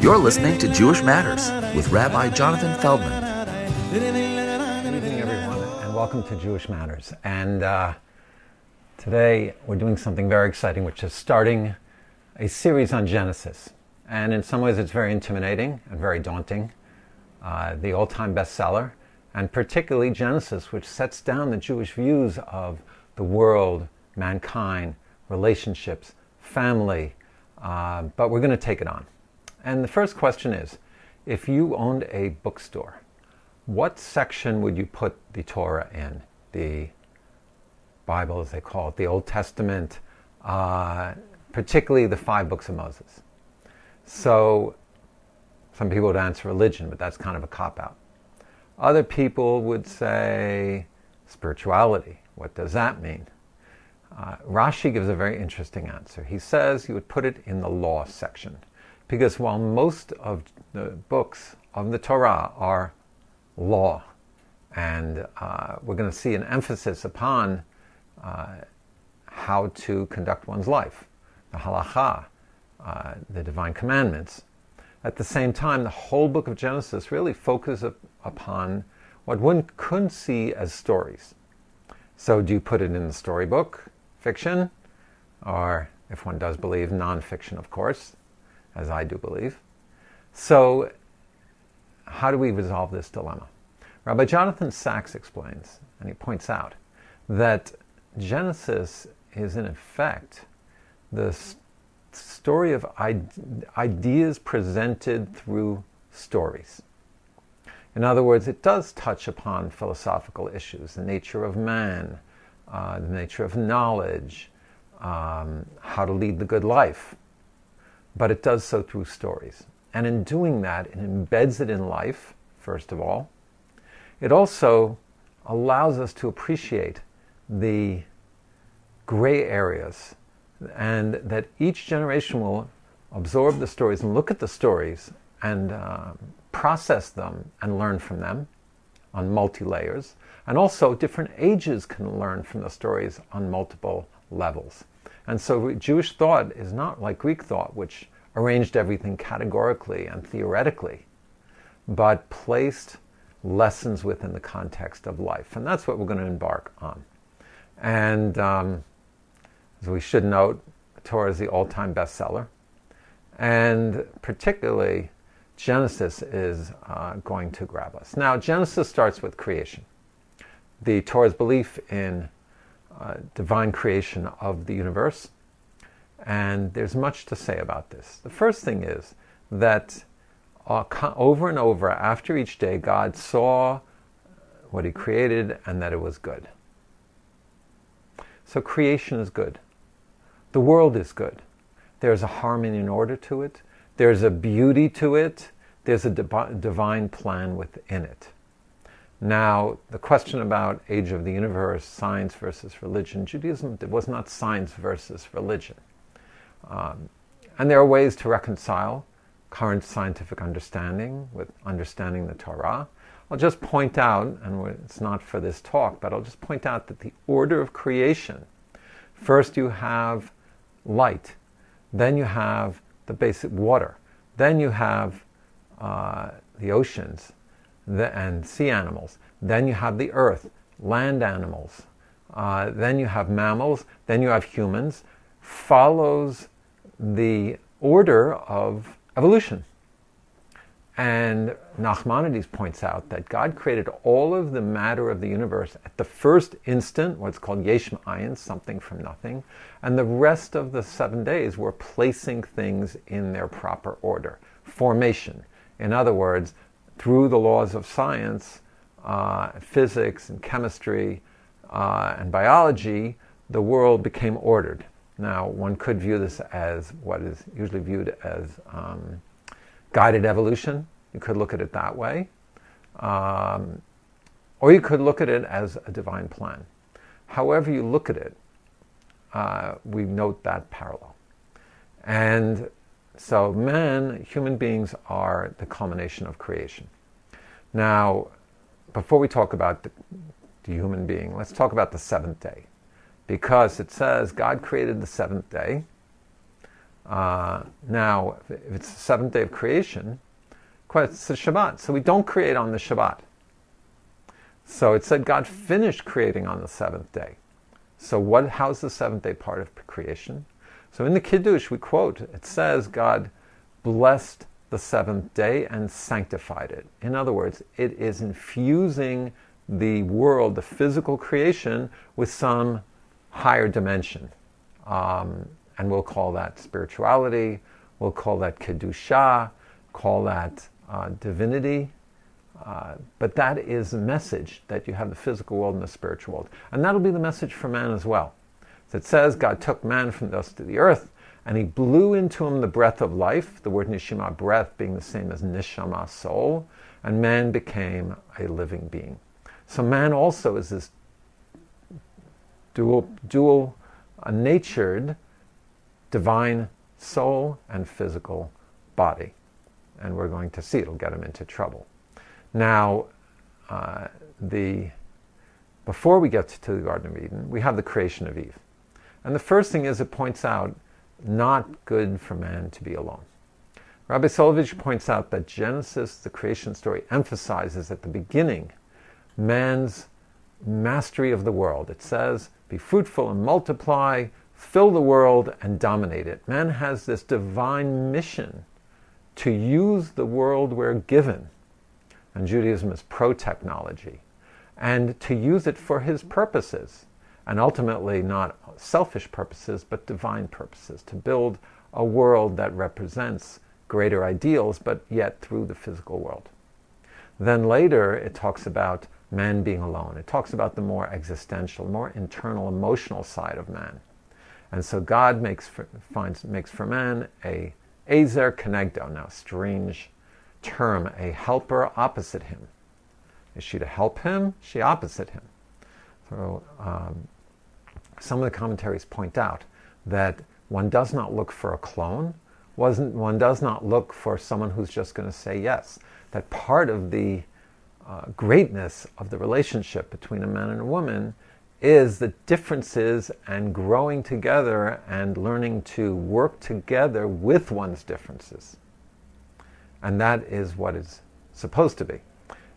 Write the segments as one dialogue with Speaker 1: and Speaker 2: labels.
Speaker 1: You're listening to Jewish Matters with Rabbi Jonathan Feldman.
Speaker 2: Good evening, everyone, and welcome to Jewish Matters. And uh, today we're doing something very exciting, which is starting a series on Genesis. And in some ways, it's very intimidating and very daunting. Uh, the all time bestseller, and particularly Genesis, which sets down the Jewish views of the world, mankind, relationships, family. Uh, but we're going to take it on. And the first question is if you owned a bookstore, what section would you put the Torah in? The Bible, as they call it, the Old Testament, uh, particularly the five books of Moses. So, some people would answer religion, but that's kind of a cop out. Other people would say spirituality. What does that mean? Uh, Rashi gives a very interesting answer. He says you would put it in the law section. Because while most of the books of the Torah are law, and uh, we're going to see an emphasis upon uh, how to conduct one's life, the halacha, uh, the divine commandments. At the same time, the whole book of Genesis really focuses upon what one could see as stories. So, do you put it in the storybook, fiction, or if one does believe, nonfiction, of course? As I do believe. So, how do we resolve this dilemma? Rabbi Jonathan Sacks explains, and he points out, that Genesis is in effect the story of ideas presented through stories. In other words, it does touch upon philosophical issues, the nature of man, uh, the nature of knowledge, um, how to lead the good life, but it does so through stories. And in doing that, it embeds it in life, first of all. It also allows us to appreciate the gray areas and that each generation will absorb the stories and look at the stories and uh, process them and learn from them on multi layers. And also, different ages can learn from the stories on multiple levels. And so Jewish thought is not like Greek thought, which arranged everything categorically and theoretically, but placed lessons within the context of life. And that's what we're going to embark on. And um, as we should note, Torah is the all time bestseller. And particularly, Genesis is uh, going to grab us. Now, Genesis starts with creation. The Torah's belief in uh, divine creation of the universe. And there's much to say about this. The first thing is that uh, over and over after each day, God saw what He created and that it was good. So creation is good. The world is good. There's a harmony and order to it. There's a beauty to it. There's a divine plan within it. Now, the question about age of the universe, science versus religion, Judaism It was not science versus religion. Um, and there are ways to reconcile current scientific understanding with understanding the Torah. I'll just point out, and it's not for this talk, but I'll just point out that the order of creation first you have light, then you have the basic water, then you have uh, the oceans, the, and sea animals. Then you have the earth, land animals. Uh, then you have mammals. Then you have humans. Follows the order of evolution. And Nachmanides points out that God created all of the matter of the universe at the first instant, what's called Yesh something from nothing, and the rest of the seven days were placing things in their proper order. Formation. In other words, through the laws of science, uh, physics, and chemistry, uh, and biology, the world became ordered. Now, one could view this as what is usually viewed as um, guided evolution. You could look at it that way. Um, or you could look at it as a divine plan. However, you look at it, uh, we note that parallel. And so, man, human beings are the culmination of creation. Now, before we talk about the, the, human being, let's talk about the seventh day. Because it says God created the seventh day. Uh, now, if it's the seventh day of creation, it's the Shabbat. So we don't create on the Shabbat. So it said God finished creating on the seventh day. So what? How's the seventh day part of creation? So in the Kiddush we quote it says God blessed the seventh day and sanctified it. In other words, it is infusing the world, the physical creation, with some higher dimension. Um, and we'll call that spirituality, we'll call that Kedusha, call that uh, divinity. Uh, but that is a message that you have the physical world and the spiritual world. And that'll be the message for man as well. So it says God took man from dust to the earth and he blew into him the breath of life, the word nishima, breath, being the same as nishama, soul, and man became a living being. So man also is this dual, dual uh, natured divine soul and physical body. And we're going to see it'll get him into trouble. Now, uh, the before we get to the Garden of Eden, we have the creation of Eve. And the first thing is it points out not good for man to be alone. Rabbi Solovitch points out that Genesis, the creation story, emphasizes at the beginning man's mastery of the world. It says, Be fruitful and multiply, fill the world and dominate it. Man has this divine mission to use the world we're given, and Judaism is pro technology, and to use it for his purposes and ultimately not selfish purposes, but divine purposes, to build a world that represents greater ideals, but yet through the physical world. Then later, it talks about man being alone. It talks about the more existential, more internal, emotional side of man. And so God makes for, finds, makes for man a ezer kenegdo, now strange term, a helper opposite him. Is she to help him? She opposite him. So um, some of the commentaries point out that one does not look for a clone, Wasn't, one does not look for someone who's just going to say yes. That part of the uh, greatness of the relationship between a man and a woman is the differences and growing together and learning to work together with one's differences. And that is what it's supposed to be.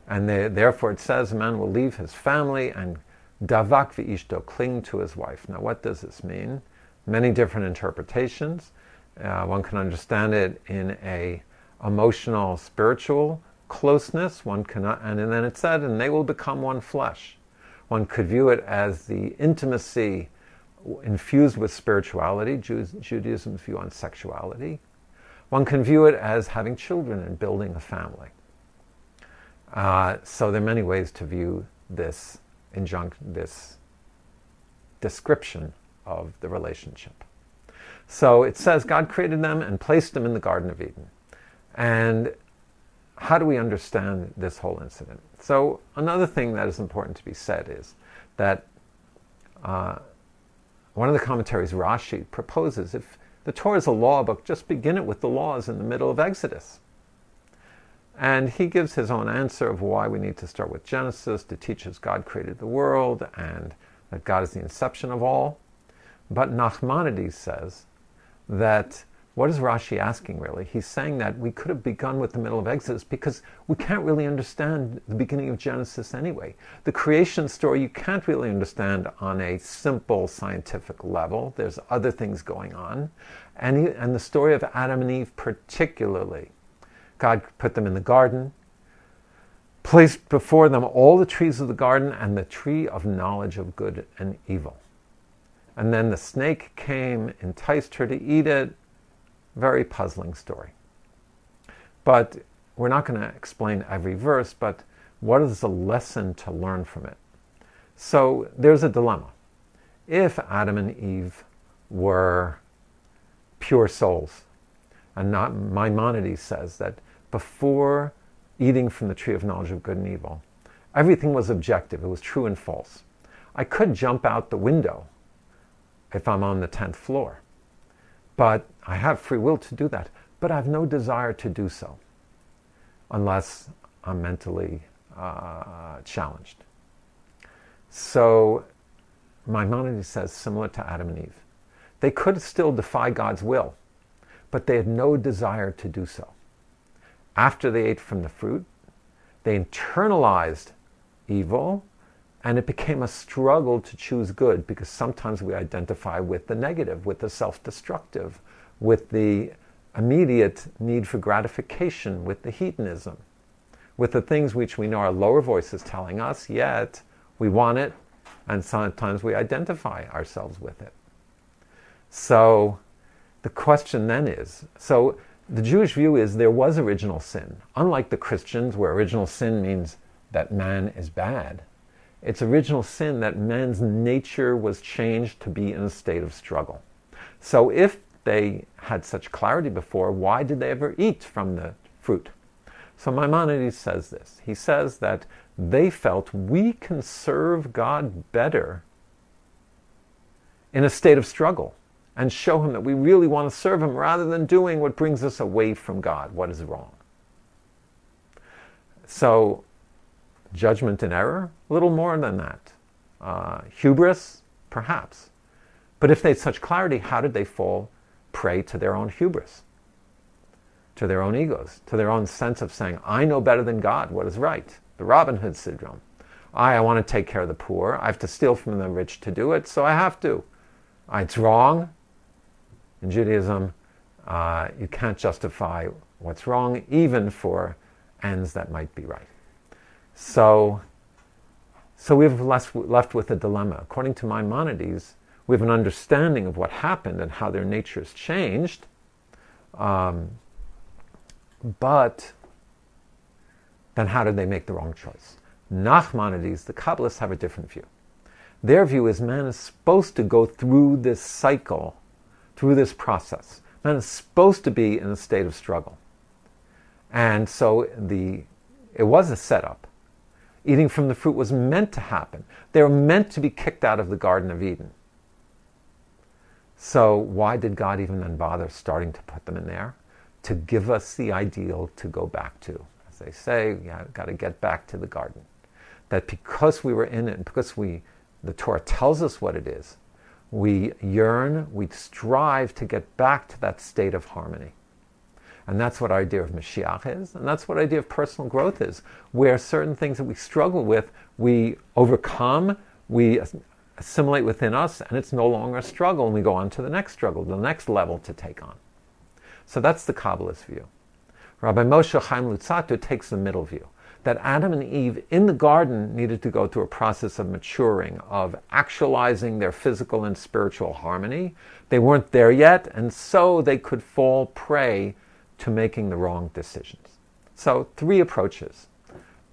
Speaker 2: And they, therefore, it says a man will leave his family and Davak v'ishto, cling to his wife. Now, what does this mean? Many different interpretations. Uh, one can understand it in a emotional, spiritual closeness. One cannot, and then it said, and they will become one flesh. One could view it as the intimacy infused with spirituality, Jews, Judaism's view on sexuality. One can view it as having children and building a family. Uh, so there are many ways to view this injunction, this description of the relationship. So it says God created them and placed them in the Garden of Eden. And how do we understand this whole incident? So, another thing that is important to be said is that uh, one of the commentaries, Rashi, proposes if the Torah is a law book, just begin it with the laws in the middle of Exodus. And he gives his own answer of why we need to start with Genesis to teach us God created the world and that God is the inception of all. But Nachmanides says that what is Rashi asking really? He's saying that we could have begun with the middle of Exodus because we can't really understand the beginning of Genesis anyway. The creation story you can't really understand on a simple scientific level. There's other things going on. And, he, and the story of Adam and Eve, particularly, God put them in the garden, placed before them all the trees of the garden and the tree of knowledge of good and evil. And then the snake came, enticed her to eat it. Very puzzling story. But we're not going to explain every verse, but what is the lesson to learn from it? So there's a dilemma. If Adam and Eve were pure souls, and not Maimonides says that before eating from the tree of knowledge of good and evil, everything was objective, it was true and false. I could jump out the window if I'm on the 10th floor, but I have free will to do that, but I have no desire to do so unless I'm mentally uh, challenged. So Maimonides says, similar to Adam and Eve, they could still defy God's will but they had no desire to do so. After they ate from the fruit, they internalized evil and it became a struggle to choose good because sometimes we identify with the negative, with the self destructive, with the immediate need for gratification, with the hedonism, with the things which we know our lower voice is telling us, yet we want it, and sometimes we identify ourselves with it. So the question then is so the Jewish view is there was original sin. Unlike the Christians, where original sin means that man is bad, it's original sin that man's nature was changed to be in a state of struggle. So if they had such clarity before, why did they ever eat from the fruit? So Maimonides says this. He says that they felt we can serve God better in a state of struggle and show Him that we really want to serve Him rather than doing what brings us away from God, what is wrong. So Judgment and error? A little more than that. Uh, hubris? Perhaps. But if they had such clarity, how did they fall prey to their own hubris? To their own egos, to their own sense of saying, I know better than God what is right. The Robin Hood syndrome. I, I want to take care of the poor. I have to steal from the rich to do it, so I have to. Uh, it's wrong. In Judaism, uh, you can't justify what's wrong, even for ends that might be right. So, so we've left, left with a dilemma. According to Maimonides, we have an understanding of what happened and how their natures changed. Um, but then how did they make the wrong choice? Nachmanides, the Kabbalists have a different view. Their view is man is supposed to go through this cycle, through this process. Man is supposed to be in a state of struggle. And so the, it was a setup Eating from the fruit was meant to happen. They were meant to be kicked out of the Garden of Eden. So, why did God even then bother starting to put them in there? To give us the ideal to go back to. As they say, you got to get back to the garden. That because we were in it, and because we, the Torah tells us what it is, we yearn, we strive to get back to that state of harmony. And that's what our idea of Mashiach is, and that's what our idea of personal growth is, where certain things that we struggle with, we overcome, we assimilate within us, and it's no longer a struggle, and we go on to the next struggle, the next level to take on. So that's the Kabbalist view. Rabbi Moshe Chaim Luzzatto takes the middle view that Adam and Eve in the garden needed to go through a process of maturing, of actualizing their physical and spiritual harmony. They weren't there yet, and so they could fall prey to making the wrong decisions. So, three approaches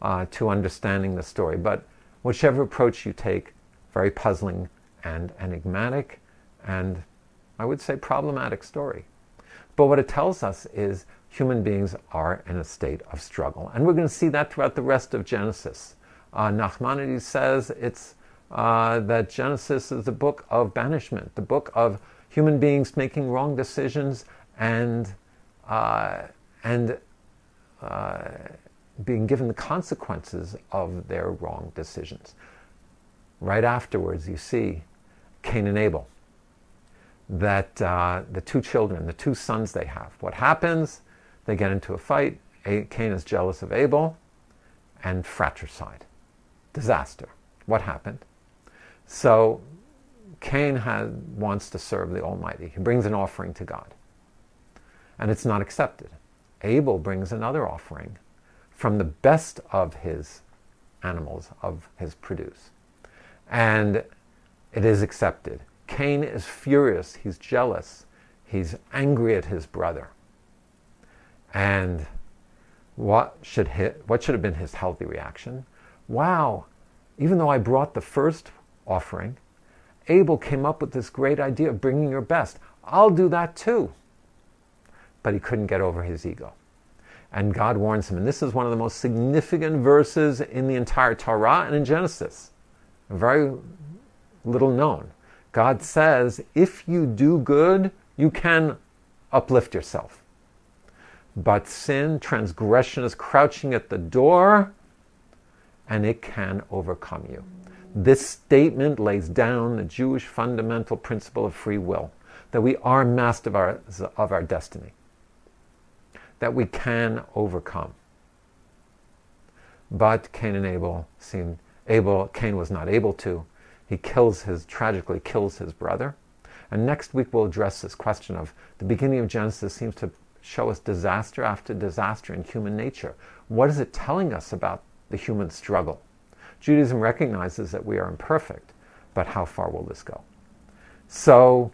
Speaker 2: uh, to understanding the story, but whichever approach you take, very puzzling and enigmatic, and I would say problematic story. But what it tells us is human beings are in a state of struggle. And we're going to see that throughout the rest of Genesis. Uh, Nachmanides says it's uh, that Genesis is the book of banishment, the book of human beings making wrong decisions and uh, and uh, being given the consequences of their wrong decisions. Right afterwards, you see Cain and Abel. That uh, the two children, the two sons they have, what happens? They get into a fight. A- Cain is jealous of Abel, and fratricide, disaster. What happened? So Cain wants to serve the Almighty. He brings an offering to God and it's not accepted. Abel brings another offering from the best of his animals, of his produce, and it is accepted. Cain is furious, he's jealous, he's angry at his brother. And what should, hit, what should have been his healthy reaction? Wow, even though I brought the first offering, Abel came up with this great idea of bringing your best. I'll do that too but he couldn't get over his ego. And God warns him, and this is one of the most significant verses in the entire Torah and in Genesis, very little known. God says, if you do good, you can uplift yourself. But sin, transgression is crouching at the door, and it can overcome you. This statement lays down the Jewish fundamental principle of free will that we are masters of our, of our destiny, that we can overcome. But Cain and Abel seemed Abel, Cain was not able to. He kills his, tragically kills his brother. And next week we'll address this question of the beginning of Genesis seems to show us disaster after disaster in human nature. What is it telling us about the human struggle? Judaism recognizes that we are imperfect, but how far will this go? So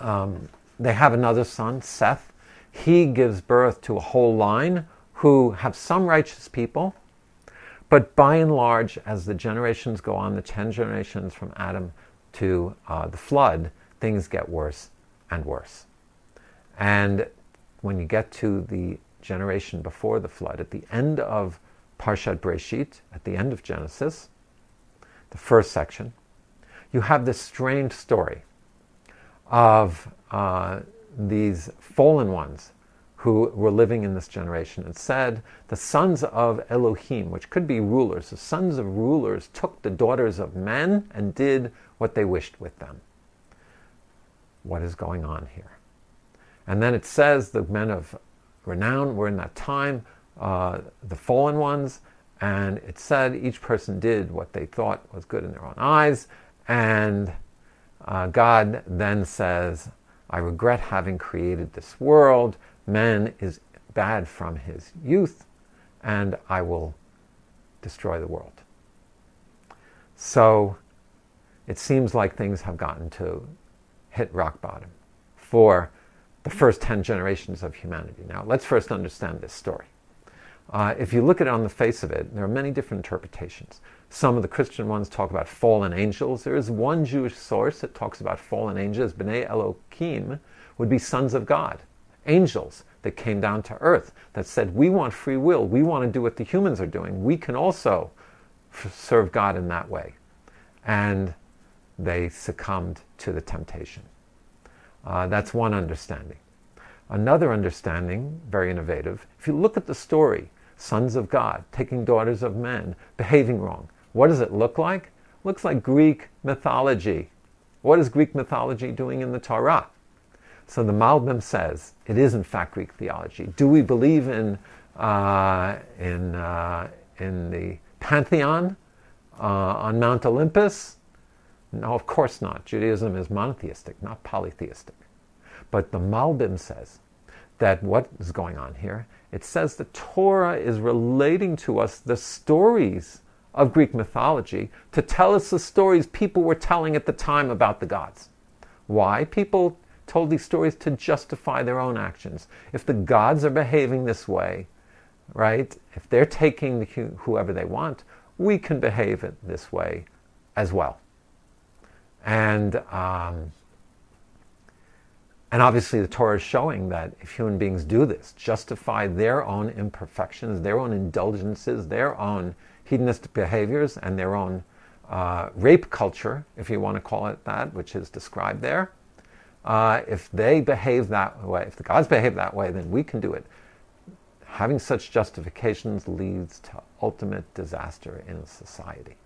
Speaker 2: um, they have another son, Seth. He gives birth to a whole line who have some righteous people, but by and large, as the generations go on, the 10 generations from Adam to uh, the flood, things get worse and worse. And when you get to the generation before the flood, at the end of Parshat Breshit, at the end of Genesis, the first section, you have this strange story of uh, these fallen ones who were living in this generation. and said, the sons of Elohim, which could be rulers, the sons of rulers took the daughters of men and did what they wished with them. What is going on here? And then it says the men of renown were in that time uh, the fallen ones, and it said each person did what they thought was good in their own eyes. And uh, God then says, I regret having created this world. Man is bad from his youth, and I will destroy the world. So it seems like things have gotten to hit rock bottom for the first 10 generations of humanity. Now, let's first understand this story. Uh, if you look at it on the face of it, there are many different interpretations. Some of the Christian ones talk about fallen angels. There is one Jewish source that talks about fallen angels. Bnei Elohim would be sons of God, angels that came down to earth that said, We want free will. We want to do what the humans are doing. We can also serve God in that way. And they succumbed to the temptation. Uh, that's one understanding. Another understanding, very innovative, if you look at the story, sons of God taking daughters of men, behaving wrong, what does it look like? Looks like Greek mythology. What is Greek mythology doing in the Torah? So the Malbim says it is in fact Greek theology. Do we believe in uh, in uh, in the pantheon uh, on Mount Olympus? No, of course not. Judaism is monotheistic, not polytheistic. But the Malbim says that what is going on here? It says the Torah is relating to us the stories of Greek mythology to tell us the stories people were telling at the time about the gods. Why? People told these stories to justify their own actions. If the gods are behaving this way, right, if they're taking whoever they want, we can behave it this way as well. And um, and obviously, the Torah is showing that if human beings do this, justify their own imperfections, their own indulgences, their own hedonistic behaviors, and their own uh, rape culture, if you want to call it that, which is described there, uh, if they behave that way, if the gods behave that way, then we can do it. Having such justifications leads to ultimate disaster in society.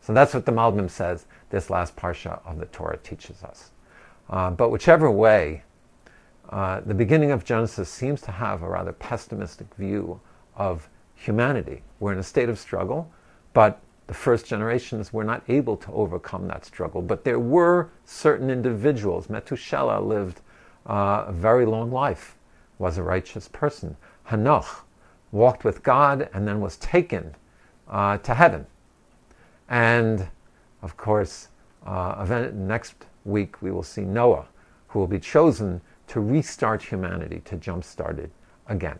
Speaker 2: So that's what the Malbim says this last parsha of the Torah teaches us. Uh, but whichever way, uh, the beginning of Genesis seems to have a rather pessimistic view of humanity. We're in a state of struggle, but the first generations were not able to overcome that struggle. But there were certain individuals. Methuselah lived uh, a very long life, was a righteous person. Hanoch walked with God and then was taken uh, to heaven. And of course, uh, next week we will see Noah, who will be chosen to restart humanity, to jumpstart it again.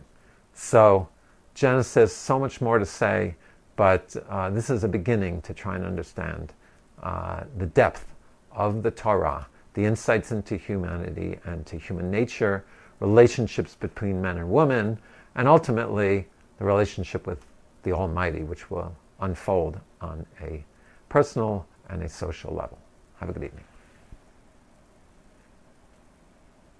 Speaker 2: So, Genesis, so much more to say, but uh, this is a beginning to try and understand uh, the depth of the Torah, the insights into humanity and to human nature, relationships between men and women, and ultimately the relationship with the Almighty, which will unfold on a personal and a social level. Have a good evening.